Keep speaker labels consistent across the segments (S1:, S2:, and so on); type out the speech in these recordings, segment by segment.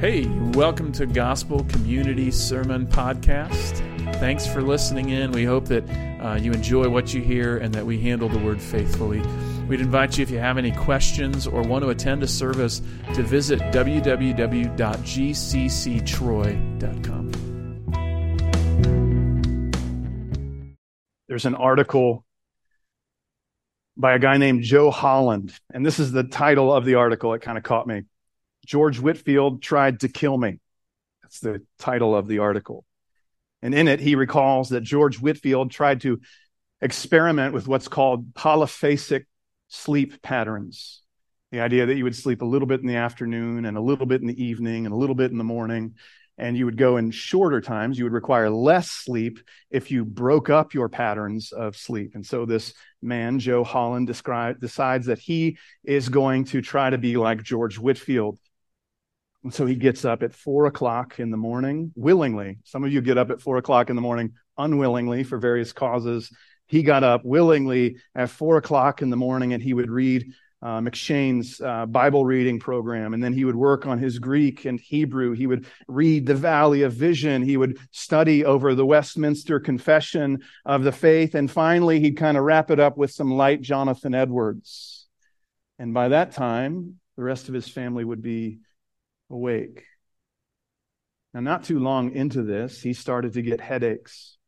S1: Hey, welcome to Gospel Community Sermon Podcast. Thanks for listening in. We hope that uh, you enjoy what you hear and that we handle the word faithfully. We'd invite you, if you have any questions or want to attend a service, to visit www.gcctroy.com.
S2: There's an article by a guy named Joe Holland, and this is the title of the article. It kind of caught me. George Whitefield tried to kill me. That's the title of the article. And in it, he recalls that George Whitefield tried to experiment with what's called polyphasic sleep patterns. The idea that you would sleep a little bit in the afternoon and a little bit in the evening and a little bit in the morning. And you would go in shorter times. You would require less sleep if you broke up your patterns of sleep. And so this man, Joe Holland, describe, decides that he is going to try to be like George Whitefield. So he gets up at four o'clock in the morning willingly. Some of you get up at four o'clock in the morning unwillingly for various causes. He got up willingly at four o'clock in the morning and he would read uh, M'Cheyne's uh, Bible reading program, and then he would work on his Greek and Hebrew. He would read the Valley of Vision. He would study over the Westminster Confession of the Faith, and finally, he'd kind of wrap it up with some light Jonathan Edwards. And by that time, the rest of his family would be awake. Now, not too long into this, he started to get headaches.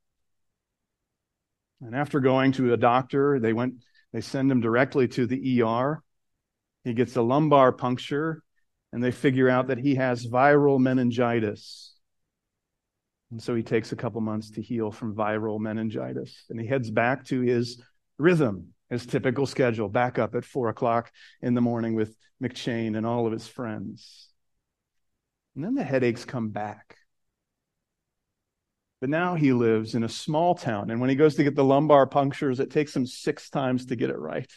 S2: And after going to a doctor, they went, they send him directly to the ER. He gets a lumbar puncture, and they figure out that he has viral meningitis. And so he takes a couple months to heal from viral meningitis. And he heads back to his rhythm, his typical schedule, back up at four o'clock in the morning with M'Cheyne and all of his friends. And then the headaches come back. But now he lives in a small town. And when he goes to get the lumbar punctures, it takes him six times to get it right.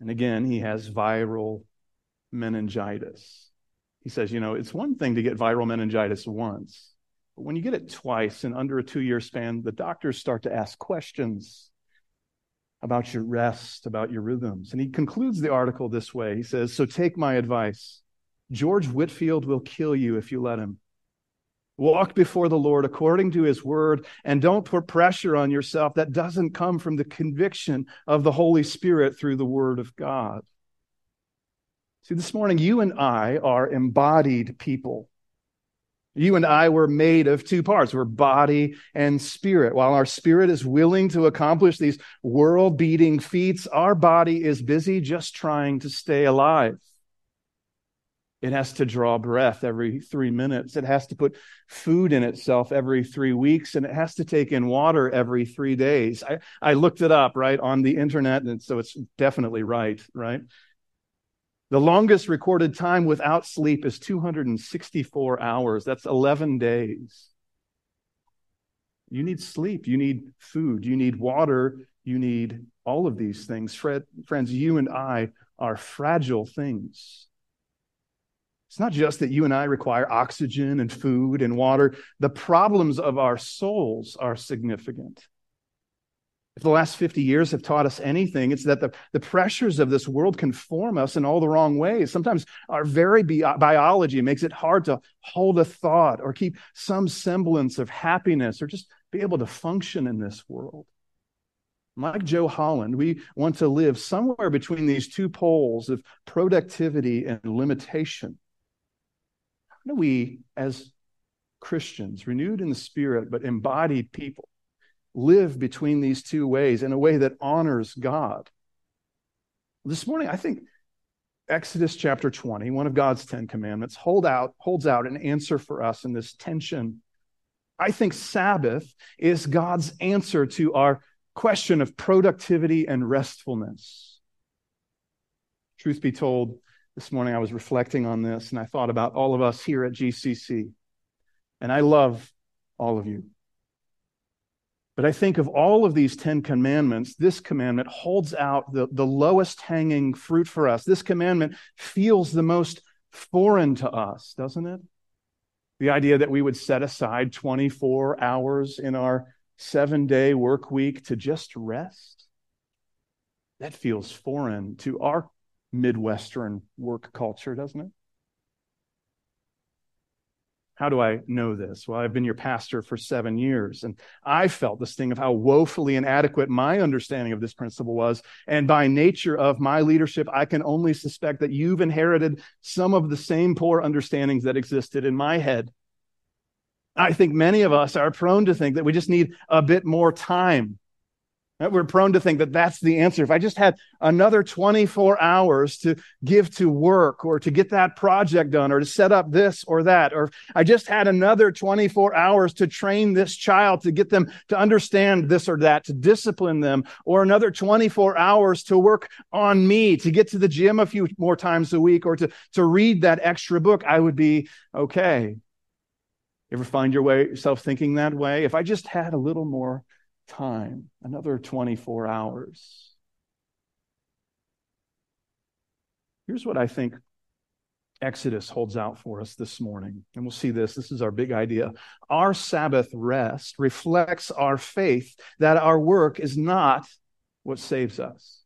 S2: And again, he has viral meningitis. He says, you know, it's one thing to get viral meningitis once, but when you get it twice in under a two year span, the doctors start to ask questions about your rest, about your rhythms. And he concludes the article this way He says, So take my advice. George Whitefield will kill you if you let him. Walk before the Lord according to his word and don't put pressure on yourself that doesn't come from the conviction of the Holy Spirit through the word of God. See, this morning, you and I are embodied people. You and I were made of two parts. We're body and spirit. While our spirit is willing to accomplish these world beating feats, our body is busy just trying to stay alive. It has to draw breath every three minutes. It has to put food in itself every three weeks, and it has to take in water every three days. I, I looked it up, right, on the internet, and so it's definitely right, right? The longest recorded time without sleep is 264 hours. That's 11 days. You need sleep. You need food. You need water. You need all of these things. Friends, you and I are fragile things. It's not just that you and I require oxygen and food and water. The problems of our souls are significant. If the last 50 years have taught us anything, it's that the, the pressures of this world can form us in all the wrong ways. Sometimes our very bi- biology makes it hard to hold a thought or keep some semblance of happiness or just be able to function in this world. Like Joe Holland, we want to live somewhere between these two poles of productivity and limitation. How do we, as Christians, renewed in the spirit but embodied people, live between these two ways in a way that honors God? This morning, I think Exodus chapter 20, one of God's 10 commandments, hold out, holds out an answer for us in this tension. I think Sabbath is God's answer to our question of productivity and restfulness. Truth be told, this morning I was reflecting on this and I thought about all of us here at GCC. And I love all of you. But I think of all of these 10 commandments, this commandment holds out the, the lowest hanging fruit for us. This commandment feels the most foreign to us, doesn't it? The idea that we would set aside 24 hours in our seven day work week to just rest. That feels foreign to our Midwestern work culture, doesn't it? How do I know this? Well, I've been your pastor for seven years, and I felt this thing of how woefully inadequate my understanding of this principle was. And by nature of my leadership, I can only suspect that you've inherited some of the same poor understandings that existed in my head. I think many of us are prone to think that we just need a bit more time we're prone to think that that's the answer. If I just had another 24 hours to give to work or to get that project done or to set up this or that, or I just had another 24 hours to train this child to get them to understand this or that, to discipline them, or another 24 hours to work on me, to get to the gym a few more times a week, or to, to read that extra book, I would be okay. You ever find your way, yourself thinking that way? If I just had a little more time, another 24 hours. Here's what I think Exodus holds out for us this morning. And we'll see this. This is our big idea. Our Sabbath rest reflects our faith that our work is not what saves us.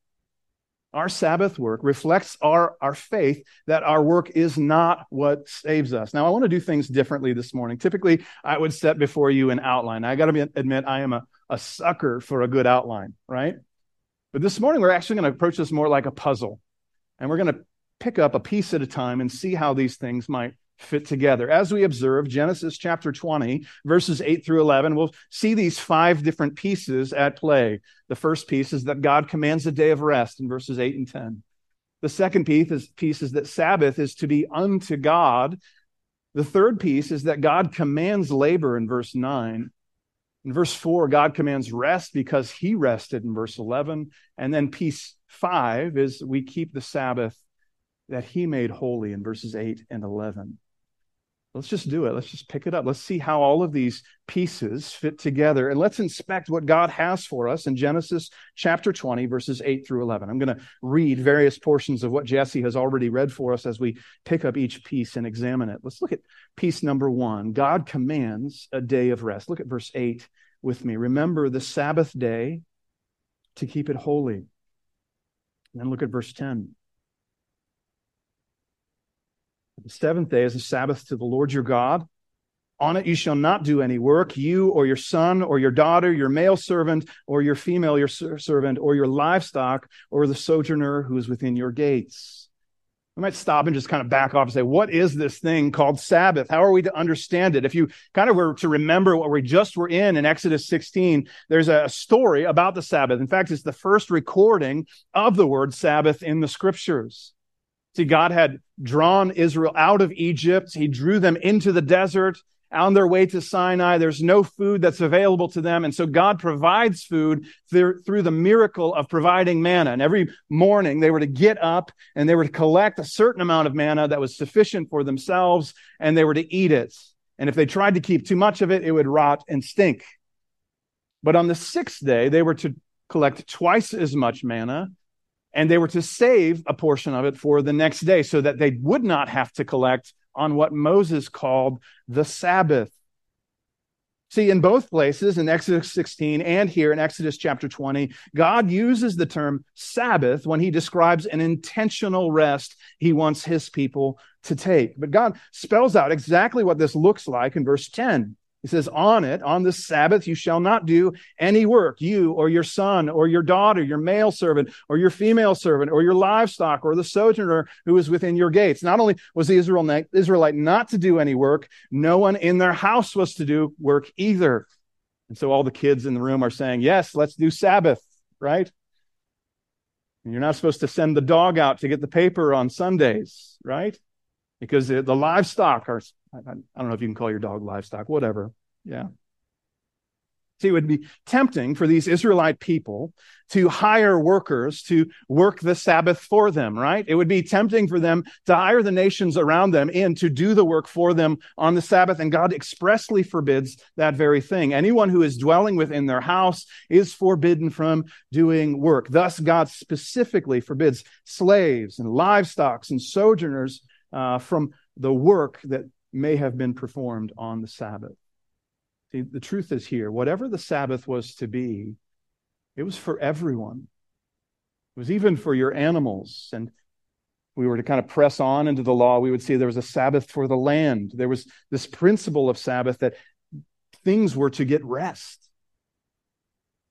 S2: Our Sabbath work reflects our, our faith that our work is not what saves us. Now, I want to do things differently this morning. Typically, I would set before you an outline. I got to admit, I am a, a sucker for a good outline, right? But this morning, we're actually going to approach this more like a puzzle. And we're going to pick up a piece at a time and see how these things might fit together. As we observe Genesis chapter 20, verses 8 through 11, we'll see these five different pieces at play. The first piece is that God commands a day of rest in verses 8 and 10. The second piece is, piece is that Sabbath is to be unto God. The third piece is that God commands labor in verse 9. In verse 4, God commands rest because he rested in verse 11. And then piece 5 is we keep the Sabbath that he made holy in verses 8 and 11. Let's just do it. Let's just pick it up. Let's see how all of these pieces fit together. And let's inspect what God has for us in Genesis chapter 20, verses 8 through 11. I'm going to read various portions of what Jesse has already read for us as we pick up each piece and examine it. Let's look at piece number one God commands a day of rest. Look at verse 8 with me. Remember the Sabbath day to keep it holy. And then look at verse 10. The seventh day is a Sabbath to the Lord your God. On it you shall not do any work, you or your son or your daughter, your male servant or your female your servant, or your livestock, or the sojourner who is within your gates. We might stop and just kind of back off and say, what is this thing called Sabbath? How are we to understand it? If you kind of were to remember what we just were in in Exodus 16, there's a story about the Sabbath. In fact, it's the first recording of the word Sabbath in the scriptures. See, God had drawn Israel out of Egypt. He drew them into the desert on their way to Sinai. There's no food that's available to them. And so God provides food through, the miracle of providing manna. And every morning they were to get up and they were to collect a certain amount of manna that was sufficient for themselves and they were to eat it. And if they tried to keep too much of it, it would rot and stink. But on the sixth day, they were to collect twice as much manna and they were to save a portion of it for the next day so that they would not have to collect on what Moses called the Sabbath. See, in both places, in Exodus 16 and here in Exodus chapter 20, God uses the term Sabbath when he describes an intentional rest he wants his people to take. But God spells out exactly what this looks like in verse 10. He says, On it, on the Sabbath, you shall not do any work, you or your son or your daughter, your male servant or your female servant or your livestock or the sojourner who is within your gates. Not only was the Israelite not to do any work, no one in their house was to do work either. And so all the kids in the room are saying, Yes, let's do Sabbath, right? And you're not supposed to send the dog out to get the paper on Sundays, right? Because the, the livestock are I, I don't know if you can call your dog livestock, whatever. Yeah. See, it would be tempting for these Israelite people to hire workers to work the Sabbath for them, right? It would be tempting for them to hire the nations around them in to do the work for them on the Sabbath. And God expressly forbids that very thing. Anyone who is dwelling within their house is forbidden from doing work. Thus, God specifically forbids slaves and livestock and sojourners uh, from the work that may have been performed on the Sabbath. See, the truth is here whatever the Sabbath was to be, it was for everyone. It was even for your animals. And we were to kind of press on into the law, we would see there was a Sabbath for the land. There was this principle of Sabbath that things were to get rest.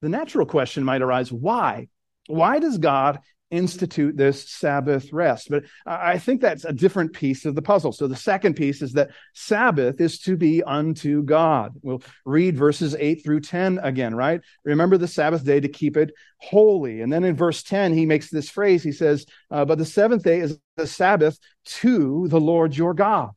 S2: The natural question might arise why? Why does God institute this Sabbath rest. But I think that's a different piece of the puzzle. So the second piece is that Sabbath is to be unto God. We'll read verses 8 through 10 again, right? Remember the Sabbath day to keep it holy. And then in verse 10, he makes this phrase. He says, uh, But the seventh day is the Sabbath to the Lord your God.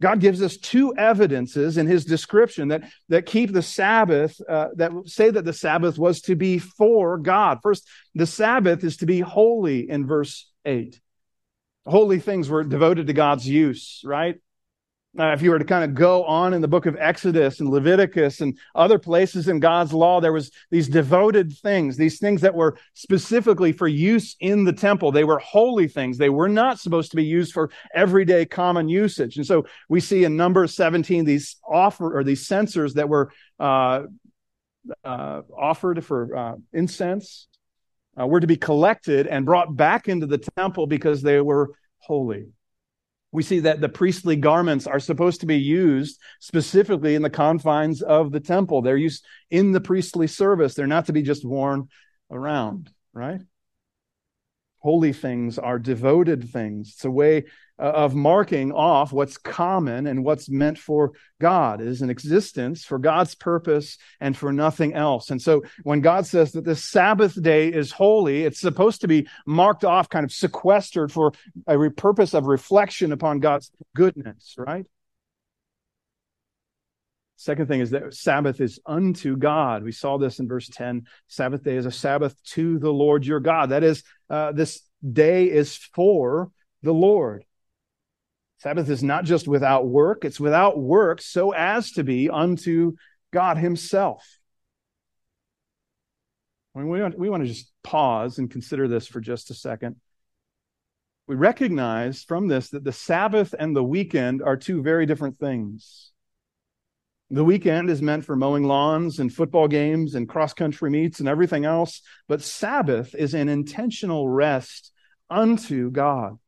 S2: God gives us two evidences in his description that, that keep the Sabbath, uh, that say that the Sabbath was to be for God. First, the Sabbath is to be holy in verse 8. Holy things were devoted to God's use, right? Uh, if you were to kind of go on in the book of Exodus and Leviticus and other places in God's law, there was these devoted things, these things that were specifically for use in the temple. They were holy things. They were not supposed to be used for everyday common usage. And so we see in Numbers 17 these offer or these censers that were uh, uh, offered for uh, incense uh, were to be collected and brought back into the temple because they were holy we see that the priestly garments are supposed to be used specifically in the confines of the temple. They're used in the priestly service. They're not to be just worn around, right? Holy things are devoted things. It's a way uh, of marking off what's common and what's meant for God it is an existence for God's purpose and for nothing else. And so when God says that the Sabbath day is holy, it's supposed to be marked off, kind of sequestered for a purpose of reflection upon God's goodness, right? Second thing is that Sabbath is unto God. We saw this in verse 10. Sabbath day is a Sabbath to the Lord your God. That is, uh, this day is for the Lord. Sabbath is not just without work, it's without work so as to be unto God Himself. I mean, we, want, we want to just pause and consider this for just a second. We recognize from this that the Sabbath and the weekend are two very different things. The weekend is meant for mowing lawns and football games and cross country meets and everything else, but Sabbath is an intentional rest unto God.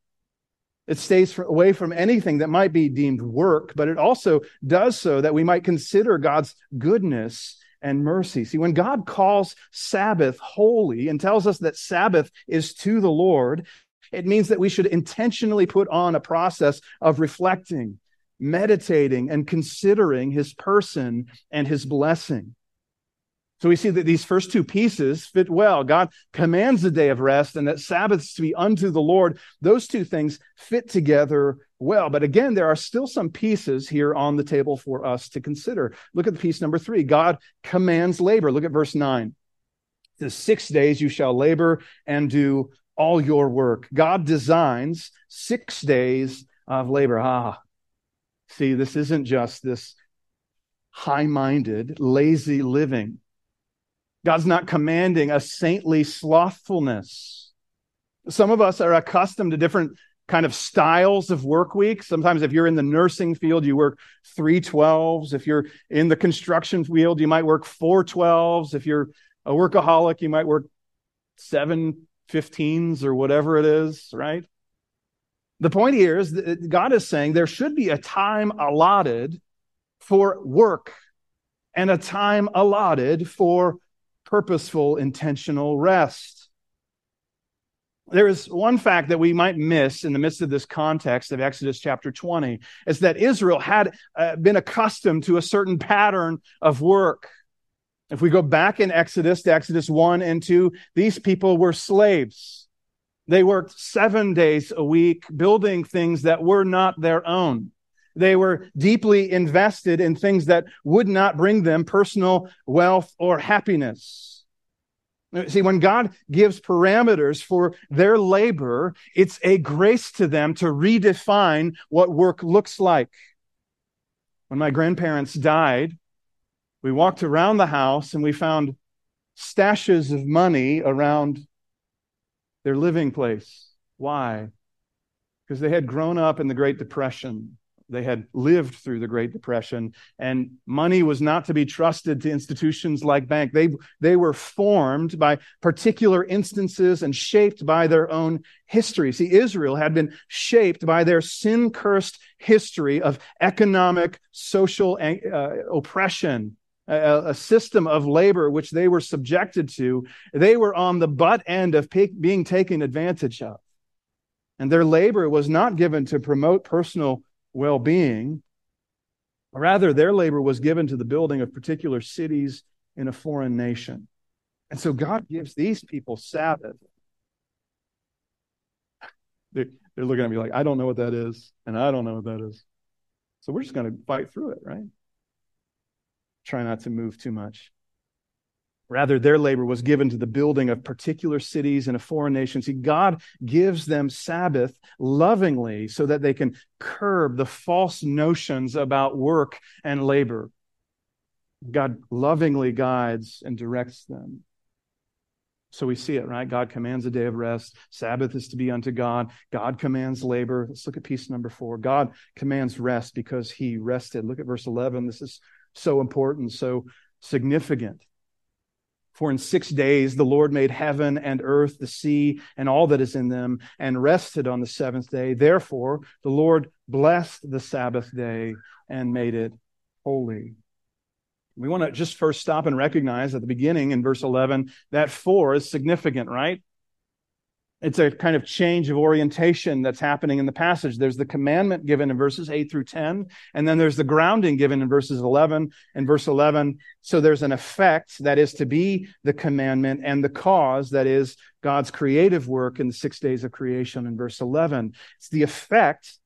S2: It stays away from anything that might be deemed work, but it also does so that we might consider God's goodness and mercy. See, when God calls Sabbath holy and tells us that Sabbath is to the Lord, it means that we should intentionally put on a process of reflecting, meditating, and considering his person and his blessing. So we see that these first two pieces fit well. God commands the day of rest and that Sabbaths to be unto the Lord. Those two things fit together well. But again, there are still some pieces here on the table for us to consider. Look at the piece number three. God commands labor. Look at verse nine. The six days you shall labor and do all your work. God designs six days of labor. Ah, see, this isn't just this high minded, lazy living. God's not commanding a saintly slothfulness. Some of us are accustomed to different kind of styles of work week. Sometimes if you're in the nursing field, you work 312s. If you're in the construction field, you might work 412s. If you're a workaholic, you might work 715s or whatever it is, right? The point here is that God is saying there should be a time allotted for work and a time allotted for purposeful, intentional rest. There is one fact that we might miss in the midst of this context of Exodus chapter 20 is that Israel had uh, been accustomed to a certain pattern of work. If we go back in Exodus to Exodus 1 and 2, these people were slaves. They worked seven days a week building things that were not their own. They were deeply invested in things that would not bring them personal wealth or happiness. See, when God gives parameters for their labor, it's a grace to them to redefine what work looks like. When my grandparents died, we walked around the house and we found stashes of money around their living place. Why? Because they had grown up in the Great Depression They had lived through the Great Depression, and money was not to be trusted to institutions like bank. They, they were formed by particular instances and shaped by their own history. See, Israel had been shaped by their sin cursed history of economic, social uh, oppression, a, a, system of labor which they were subjected to. They were on the butt end of being taken advantage of. And their labor was not given to promote personal well being. Rather, their labor was given to the building of particular cities in a foreign nation. And so God gives these people Sabbath. They're, they're looking at me like, I don't know what that is, and I don't know what that is. So we're just going to fight through it, right? Try not to move too much. Rather, their labor was given to the building of particular cities in a foreign nation. See, God gives them Sabbath lovingly so that they can curb the false notions about work and labor. God lovingly guides and directs them. So we see it, right? God commands a day of rest. Sabbath is to be unto God. God commands labor. Let's look at piece number four. God commands rest because he rested. Look at verse 11. This is so important, so significant. For in six days the Lord made heaven and earth, the sea, and all that is in them, and rested on the seventh day. Therefore, the Lord blessed the Sabbath day and made it holy. We want to just first stop and recognize at the beginning in verse 11 that four is significant, right? It's a kind of change of orientation that's happening in the passage. There's the commandment given in verses 8 through 10, and then there's the grounding given in verses 11 and verse 11. So there's an effect that is to be the commandment and the cause that is God's creative work in the six days of creation in verse 11. It's the effect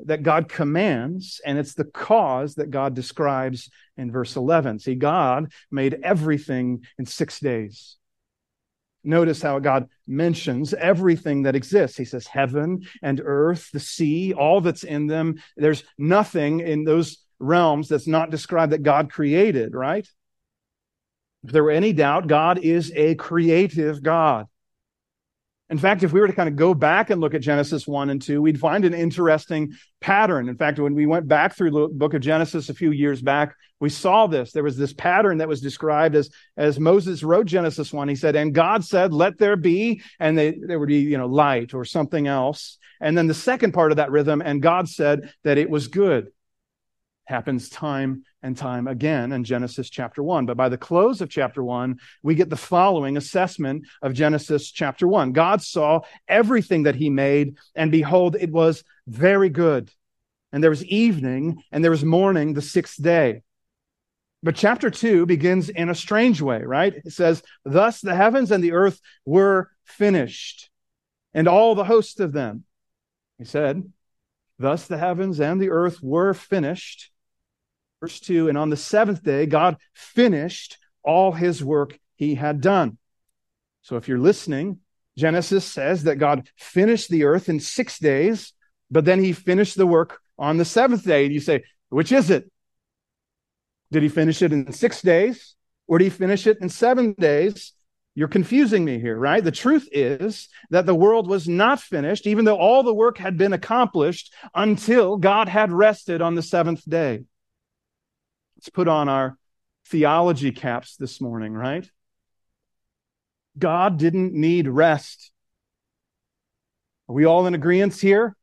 S2: that God commands, and it's the cause that God describes in verse 11. See, God made everything in six days. Notice how God mentions everything that exists. He says, heaven and earth, the sea, all that's in them. There's nothing in those realms that's not described that God created, right? If there were any doubt, God is a creative God. In fact, if we were to kind of go back and look at Genesis 1 and 2, we'd find an interesting pattern. In fact, when we went back through the book of Genesis a few years back, we saw this. There was this pattern that was described as, as Moses wrote Genesis 1. He said, and God said, let there be, and they, there would be, you know, light or something else. And then the second part of that rhythm, and God said that it was good happens time and time again in Genesis chapter 1. But by the close of chapter 1, we get the following assessment of Genesis chapter 1. God saw everything that he made, and behold, it was very good. And there was evening, and there was morning the sixth day. But chapter 2 begins in a strange way, right? It says, Thus the heavens and the earth were finished, and all the host of them. He said, Thus the heavens and the earth were finished Verse 2 And on the seventh day, God finished all his work he had done. So if you're listening, Genesis says that God finished the earth in six days, but then he finished the work on the seventh day. And you say, which is it? Did he finish it in six days or did he finish it in seven days? You're confusing me here, right? The truth is that the world was not finished, even though all the work had been accomplished until God had rested on the seventh day. Let's put on our theology caps this morning, right? God didn't need rest. Are we all in agreement here?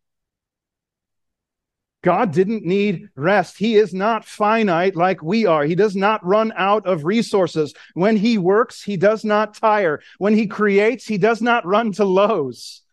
S2: God didn't need rest. He is not finite like we are. He does not run out of resources. When he works, he does not tire. When he creates, he does not run to lows.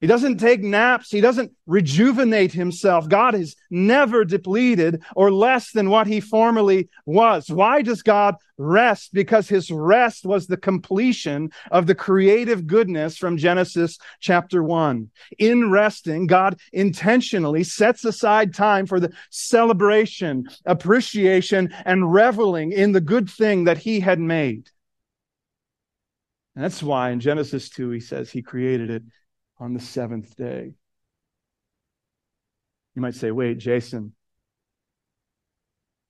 S2: He doesn't take naps. He doesn't rejuvenate himself. God is never depleted or less than what he formerly was. Why does God rest? Because his rest was the completion of the creative goodness from Genesis chapter one. In resting, God intentionally sets aside time for the celebration, appreciation, and reveling in the good thing that he had made. That's why in Genesis 2, he says he created it on the seventh day. You might say, wait, Jason,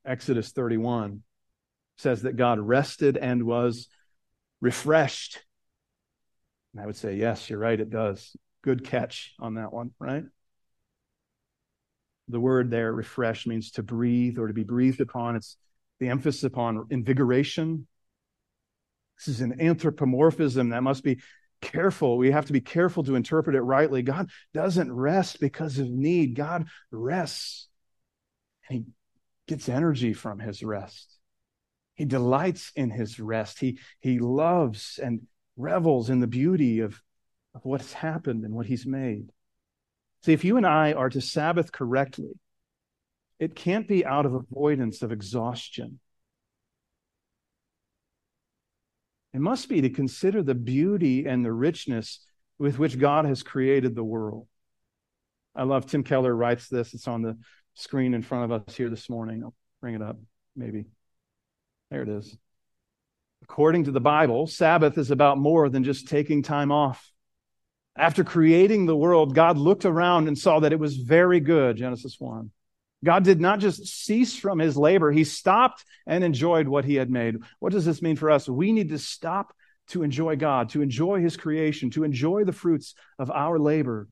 S2: Exodus 31 says that God rested and was refreshed. And I would say, yes, you're right, it does. Good catch on that one, right? The word there, refresh, means to breathe or to be breathed upon. It's the emphasis upon invigoration. This is an anthropomorphism that must be careful. We have to be careful to interpret it rightly. God doesn't rest because of need, God rests and he gets energy from his rest. He delights in his rest. He, he loves and revels in the beauty of, of what's happened and what he's made. See, if you and I are to Sabbath correctly, it can't be out of avoidance of exhaustion. It must be to consider the beauty and the richness with which God has created the world. I love Tim Keller writes this. It's on the screen in front of us here this morning. I'll bring it up, maybe. There it is. According to the Bible, Sabbath is about more than just taking time off. After creating the world, God looked around and saw that it was very good, Genesis 1. God did not just cease from his labor, he stopped and enjoyed what he had made. What does this mean for us? We need to stop to enjoy God, to enjoy his creation, to enjoy the fruits of our labor.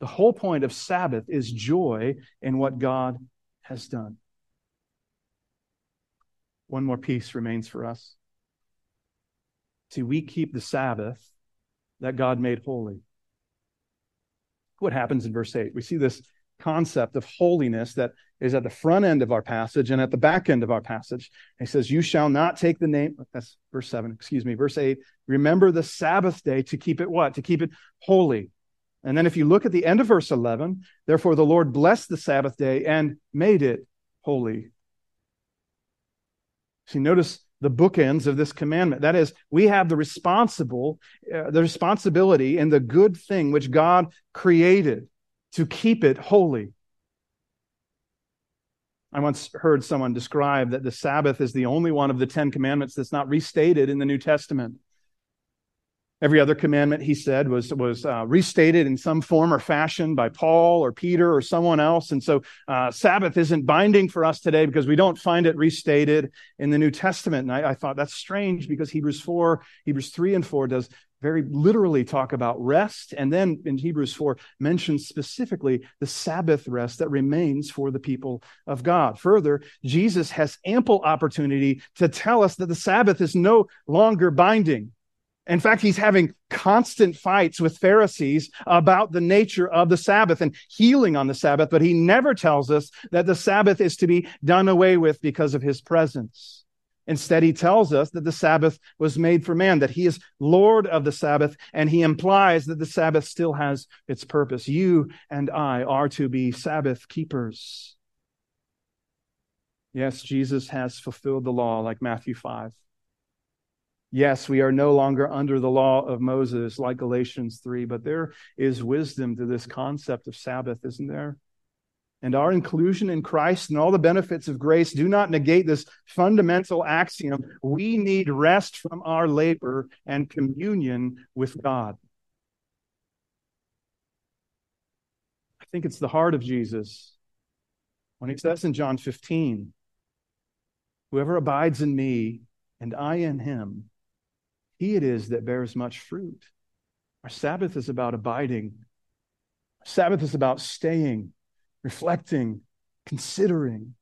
S2: The whole point of Sabbath is joy in what God has done. One more piece remains for us. See, we keep the Sabbath that God made holy. What happens in verse 8? We see this concept of holiness that is at the front end of our passage and at the back end of our passage. He says, You shall not take the name, that's verse 7, excuse me, verse 8. Remember the Sabbath day to keep it what? To keep it holy. And then if you look at the end of verse 11, therefore the Lord blessed the Sabbath day and made it holy. See, notice the bookends of this commandment. That is, we have the responsible, uh, the responsibility and the good thing which God created to keep it holy. I once heard someone describe that the Sabbath is the only one of the Ten Commandments that's not restated in the New Testament. Every other commandment, he said, was, was uh, restated in some form or fashion by Paul or Peter or someone else. And so uh, Sabbath isn't binding for us today because we don't find it restated in the New Testament. And I, I thought that's strange because Hebrews 4, Hebrews 3 and 4 does very literally talk about rest. And then in Hebrews 4 mentions specifically the Sabbath rest that remains for the people of God. Further, Jesus has ample opportunity to tell us that the Sabbath is no longer binding. In fact, he's having constant fights with Pharisees about the nature of the Sabbath and healing on the Sabbath, but he never tells us that the Sabbath is to be done away with because of his presence. Instead, he tells us that the Sabbath was made for man, that he is Lord of the Sabbath, and he implies that the Sabbath still has its purpose. You and I are to be Sabbath keepers. Yes, Jesus has fulfilled the law, like Matthew 5. Yes, we are no longer under the law of Moses like Galatians 3, but there is wisdom to this concept of Sabbath, isn't there? And our inclusion in Christ and all the benefits of grace do not negate this fundamental axiom. We need rest from our labor and communion with God. I think it's the heart of Jesus when he says in John 15, Whoever abides in me and I in him, he it is that bears much fruit. Our Sabbath is about abiding. Sabbath is about staying, reflecting, considering.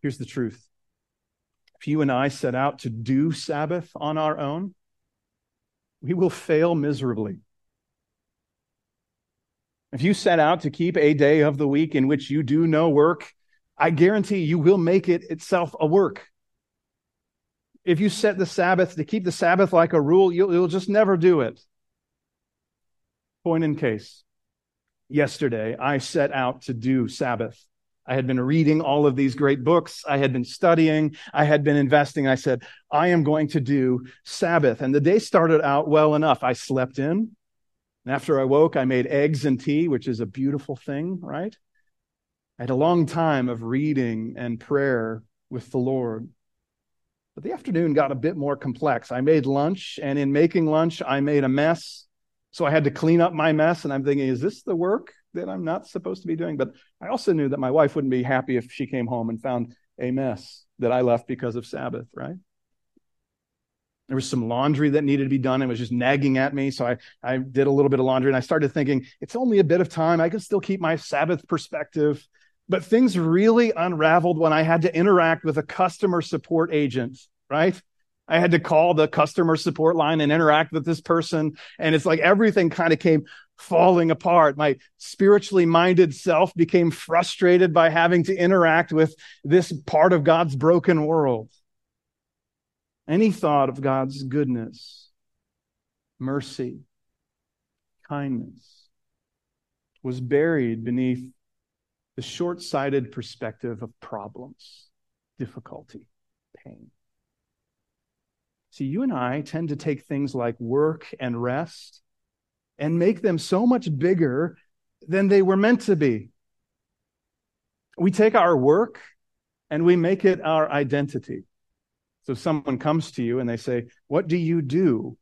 S2: Here's the truth. If you and I set out to do Sabbath on our own, we will fail miserably. If you set out to keep a day of the week in which you do no work, I guarantee you will make it itself a work if you set the Sabbath to keep the Sabbath like a rule, you'll, you'll just never do it. Point in case. Yesterday, I set out to do Sabbath. I had been reading all of these great books. I had been studying. I had been investing. I said, I am going to do Sabbath. And the day started out well enough. I slept in. And after I woke, I made eggs and tea, which is a beautiful thing, right? I had a long time of reading and prayer with the Lord. But the afternoon got a bit more complex. I made lunch, and in making lunch, I made a mess. So I had to clean up my mess. And I'm thinking, is this the work that I'm not supposed to be doing? But I also knew that my wife wouldn't be happy if she came home and found a mess that I left because of Sabbath, right? There was some laundry that needed to be done. It was just nagging at me. So I, I did a little bit of laundry and I started thinking, it's only a bit of time. I can still keep my Sabbath perspective. But things really unraveled when I had to interact with a customer support agent, right? I had to call the customer support line and interact with this person. And it's like everything kind of came falling apart. My spiritually minded self became frustrated by having to interact with this part of God's broken world. Any thought of God's goodness, mercy, kindness was buried beneath the short sighted perspective of problems, difficulty, pain. See, you and I tend to take things like work and rest and make them so much bigger than they were meant to be. We take our work and we make it our identity. So someone comes to you and they say, What do you do?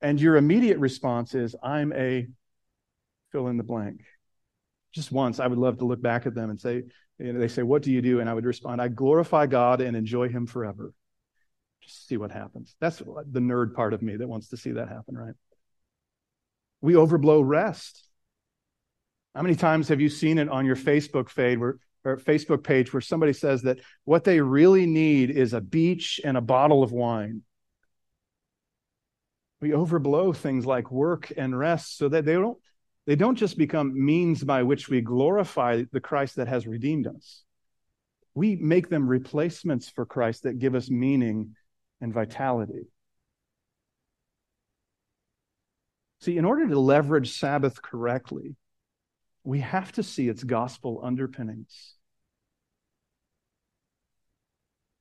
S2: And your immediate response is, I'm a fill in the blank. Just once, I would love to look back at them and say, you know, they say, What do you do? And I would respond, I glorify God and enjoy Him forever. Just see what happens. That's the nerd part of me that wants to see that happen, right? We overblow rest. How many times have you seen it on your Facebook feed where, or Facebook page where somebody says that what they really need is a beach and a bottle of wine? We overblow things like work and rest so that they don't they don't just become means by which we glorify the Christ that has redeemed us. We make them replacements for Christ that give us meaning and vitality. See, in order to leverage Sabbath correctly, we have to see its gospel underpinnings.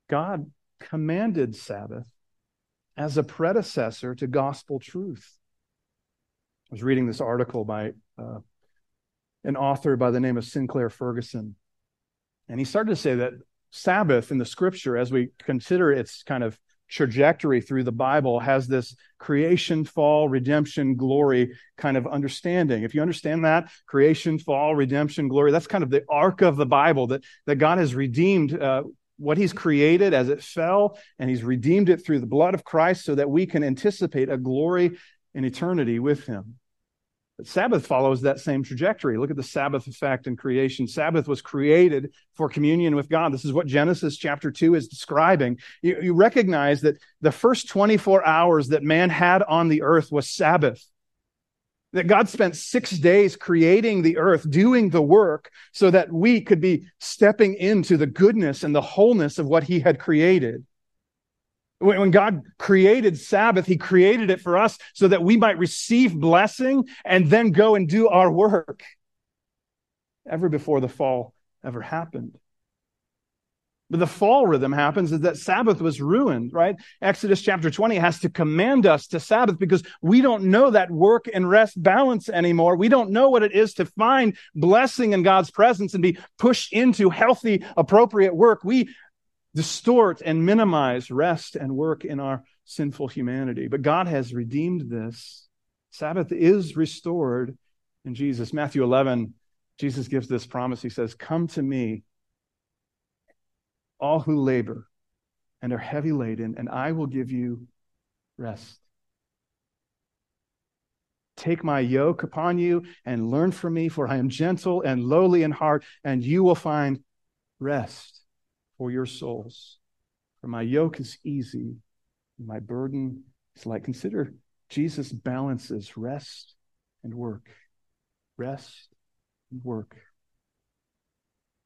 S2: God commanded Sabbath as a predecessor to gospel truth. Was reading this article by uh, an author by the name of Sinclair Ferguson, and he started to say that Sabbath in the scripture, as we consider its kind of trajectory through the Bible has this creation, fall, redemption, glory kind of understanding. If you understand that, creation, fall, redemption, glory, that's kind of the arc of the Bible that, that God has redeemed uh, what he's created as it fell, and he's redeemed it through the blood of Christ so that we can anticipate a glory in eternity with him. Sabbath follows that same trajectory. Look at the Sabbath effect in creation. Sabbath was created for communion with God. This is what Genesis chapter 2 is describing. You, you recognize that the first 24 hours that man had on the earth was Sabbath. That God spent six days creating the earth, doing the work, so that we could be stepping into the goodness and the wholeness of what he had created. When God created Sabbath, He created it for us so that we might receive blessing and then go and do our work. Ever before the fall ever happened. But the fall rhythm happens is that Sabbath was ruined, right? Exodus chapter 20 has to command us to Sabbath because we don't know that work and rest balance anymore. We don't know what it is to find blessing in God's presence and be pushed into healthy, appropriate work. We distort and minimize rest and work in our sinful humanity. But God has redeemed this. Sabbath is restored in Jesus. Matthew 11, Jesus gives this promise. He says, Come to me, all who labor and are heavy laden, and I will give you rest. Take my yoke upon you and learn from me, for I am gentle and lowly in heart, and you will find rest for your souls. For my yoke is easy, my burden is light. Consider Jesus balances rest and work. Rest and work.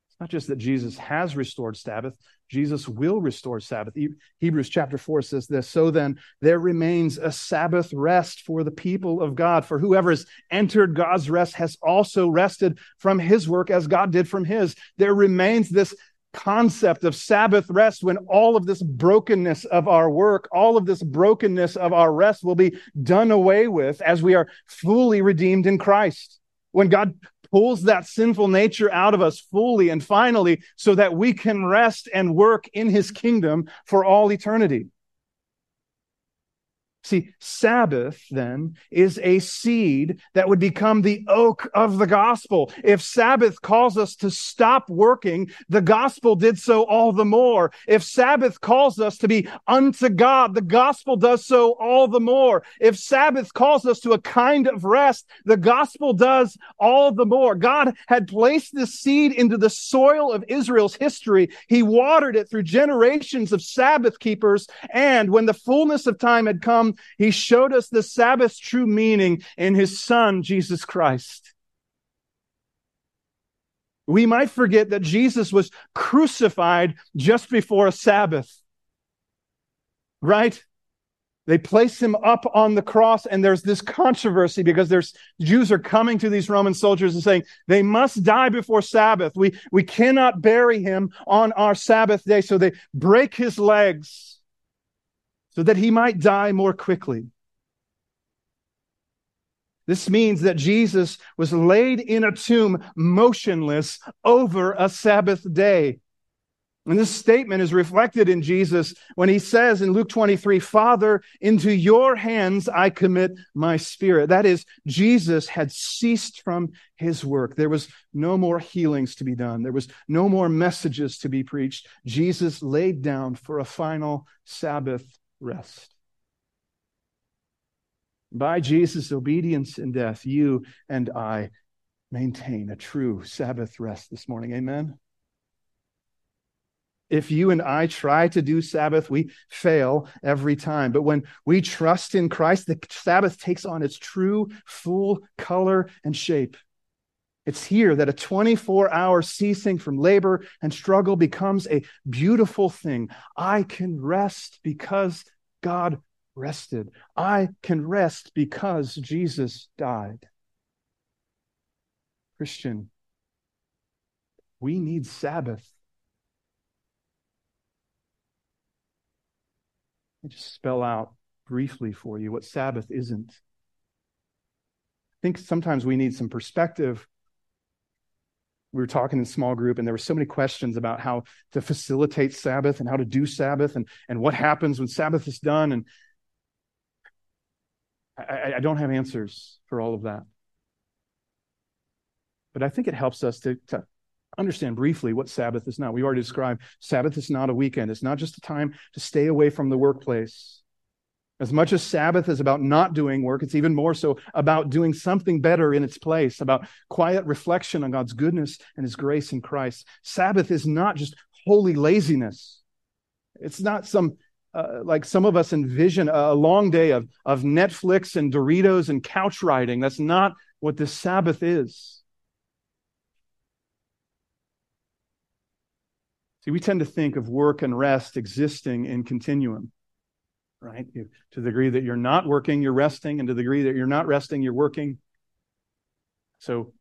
S2: It's not just that Jesus has restored Sabbath, Jesus will restore Sabbath. Hebrews chapter 4 says this So then, there remains a Sabbath rest for the people of God. For whoever has entered God's rest has also rested from his work as God did from his. There remains this concept of Sabbath rest when all of this brokenness of our work, all of this brokenness of our rest will be done away with as we are fully redeemed in Christ. When God pulls that sinful nature out of us fully and finally so that we can rest and work in his kingdom for all eternity. See, Sabbath then is a seed that would become the oak of the gospel. If Sabbath calls us to stop working, the gospel did so all the more. If Sabbath calls us to be unto God, the gospel does so all the more. If Sabbath calls us to a kind of rest, the gospel does all the more. God had placed this seed into the soil of Israel's history. He watered it through generations of Sabbath keepers. And when the fullness of time had come, he showed us the Sabbath's true meaning in his son, Jesus Christ. We might forget that Jesus was crucified just before a Sabbath. Right? They place him up on the cross and there's this controversy because there's Jews are coming to these Roman soldiers and saying they must die before Sabbath. We, we cannot bury him on our Sabbath day. So they break his legs so that he might die more quickly. This means that Jesus was laid in a tomb motionless over a Sabbath day. And this statement is reflected in Jesus when he says in Luke 23, Father, into your hands I commit my spirit. That is, Jesus had ceased from his work. There was no more healings to be done. There was no more messages to be preached. Jesus laid down for a final Sabbath rest. By Jesus' obedience and death, you and I maintain a true Sabbath rest this morning. Amen. If you and I try to do Sabbath, we fail every time. But when we trust in Christ, the Sabbath takes on its true, full color and shape. It's here that a 24 hour ceasing from labor and struggle becomes a beautiful thing. I can rest because God rested. I can rest because Jesus died. Christian, we need Sabbath. Me just spell out briefly for you what Sabbath isn't. I think sometimes we need some perspective we were talking in small group and there were so many questions about how to facilitate sabbath and how to do sabbath and, and what happens when sabbath is done. And I, I don't have answers for all of that. But i think it helps us to, to understand briefly what sabbath is not. We already described sabbath is not a weekend. It's not just a time to stay away from the workplace as much as Sabbath is about not doing work, it's even more so about doing something better in its place, about quiet reflection on God's goodness and His grace in Christ. Sabbath is not just holy laziness. It's not some, uh, like some of us envision, a long day of, of Netflix and Doritos and couch riding. That's not what the Sabbath is. See, we tend to think of work and rest existing in continuum right? You, to the degree that you're not working, you're resting, and to the degree that you're not resting, you're working. So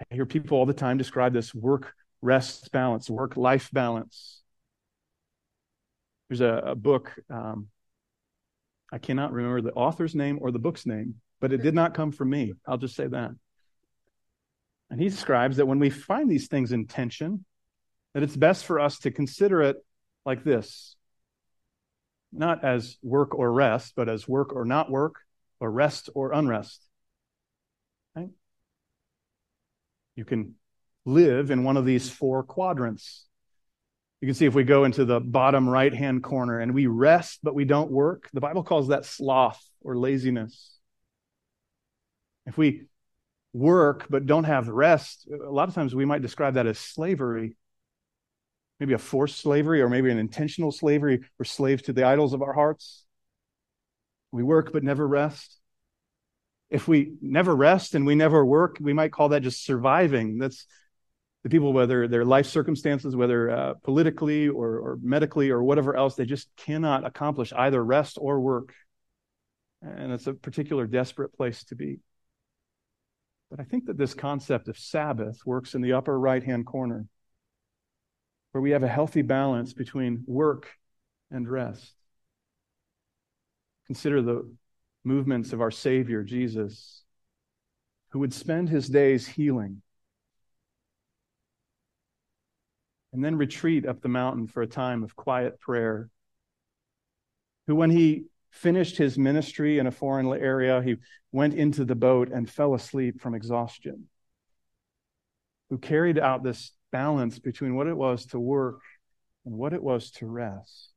S2: I hear people all the time describe this work rest balance, work life balance. There's a, a book, um, I cannot remember the author's name or the book's name, but it did not come from me. I'll just say that. And he describes that when we find these things in tension, that it's best for us to consider it like this not as work or rest, but as work or not work, or rest or unrest. Right? You can live in one of these four quadrants. You can see if we go into the bottom right hand corner and we rest, but we don't work, the Bible calls that sloth or laziness. If we work but don't have rest, a lot of times we might describe that as slavery maybe a forced slavery or maybe an intentional slavery. We're slaves to the idols of our hearts. We work but never rest. If we never rest and we never work, we might call that just surviving. That's the people, whether their life circumstances, whether uh, politically or, or medically or whatever else, they just cannot accomplish either rest or work. And it's a particular desperate place to be. But I think that this concept of Sabbath works in the upper right hand corner where we have a healthy balance between work and rest. Consider the movements of our Savior, Jesus, who would spend his days healing and then retreat up the mountain for a time of quiet prayer. Who, when he finished his ministry in a foreign area. He went into the boat and fell asleep from exhaustion. Who carried out this balance between what it was to work and what it was to rest.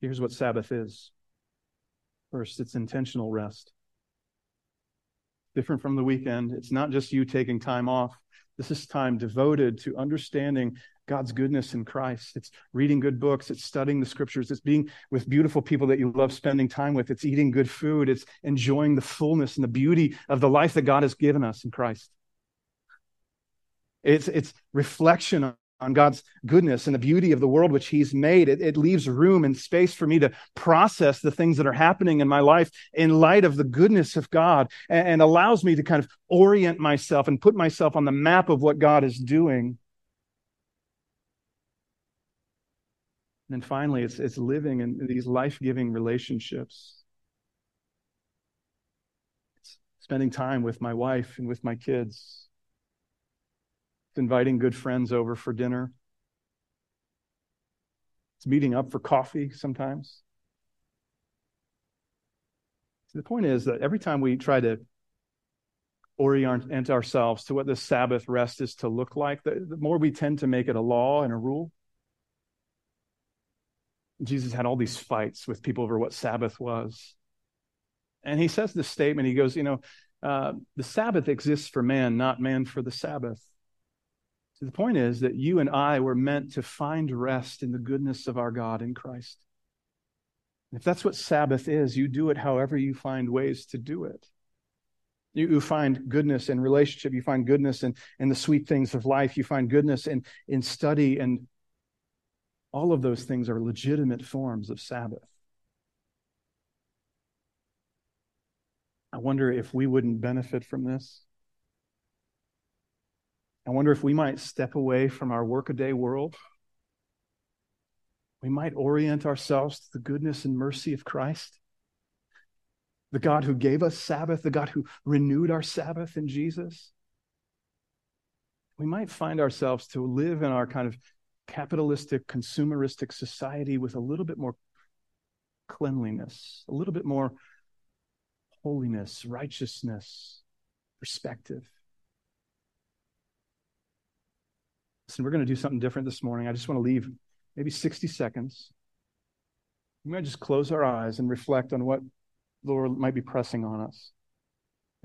S2: Here's what Sabbath is first, it's intentional rest. Different from the weekend. It's not just you taking time off. This is time devoted to understanding God's goodness in Christ. It's reading good books. It's studying the scriptures. It's being with beautiful people that you love spending time with. It's eating good food. It's enjoying the fullness and the beauty of the life that God has given us in Christ. It's, it's reflection on God's goodness and the beauty of the world which He's made. It, it, leaves room and space for me to process the things that are happening in my life in light of the goodness of God and, and allows me to kind of orient myself and put myself on the map of what God is doing. And then finally, it's, it's living in these life giving relationships. It's spending time with my wife and with my kids It's inviting good friends over for dinner. It's meeting up for coffee sometimes. So the point is that every time we try to orient ourselves to what the Sabbath rest is to look like, the, the more we tend to make it a law and a rule. Jesus had all these fights with people over what Sabbath was. And he says this statement he goes, You know, uh, the Sabbath exists for man, not man for the Sabbath. So the point is that you and I were meant to find rest in the goodness of our God in Christ. If that's what Sabbath is, you do it however you find ways to do it. You, you find goodness in relationship. You find goodness in, in the sweet things of life. You find goodness in, in study. And all of those things are legitimate forms of Sabbath. I wonder if we wouldn't benefit from this. I wonder if we might step away from our workaday world. We might orient ourselves to the goodness and mercy of Christ, the God who gave us Sabbath, the God who renewed our Sabbath in Jesus. We might find ourselves to live in our kind of capitalistic, consumeristic society with a little bit more cleanliness, a little bit more holiness, righteousness, perspective. Listen, we're going to do something different this morning. I just want to leave maybe 60 seconds. We might just close our eyes and reflect on what the Lord might be pressing on us.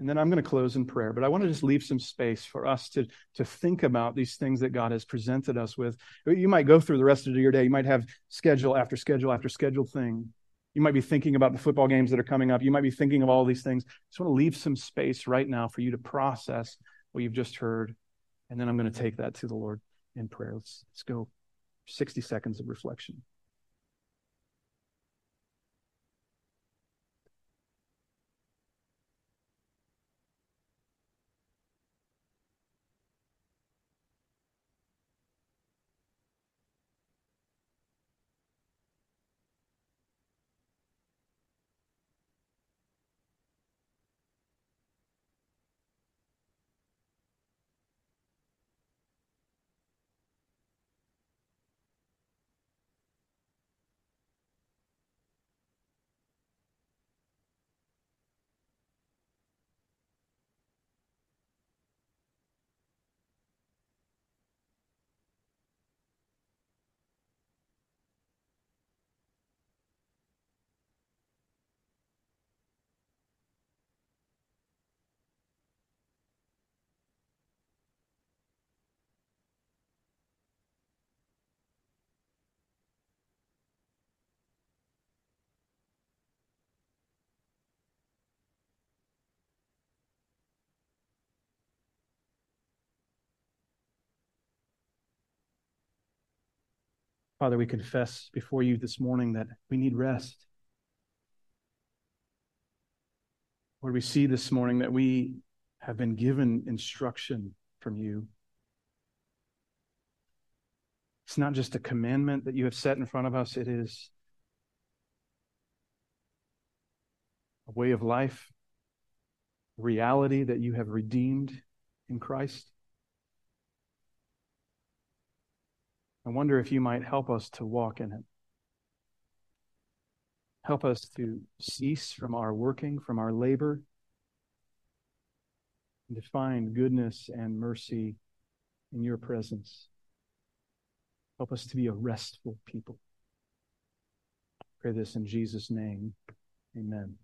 S2: And then I'm going to close in prayer, but I want to just leave some space for us to, to think about these things that God has presented us with. You might go through the rest of your day. You might have schedule after schedule after schedule thing. You might be thinking about the football games that are coming up. You might be thinking of all these things. I just want to leave some space right now for you to process what you've just heard. And then I'm going to take that to the Lord in prayer. Let's, let's go 60 seconds of reflection. Father, we confess before you this morning that we need rest. Lord, we see this morning that we have been given instruction from you. It's not just a commandment that you have set in front of us, it is a way of life, a reality that you have redeemed in Christ. I wonder if you might help us to walk in it. Help us to cease from our working, from our labor, and to find goodness and mercy in your presence. Help us to be a restful people. Pray this in Jesus' name. Amen.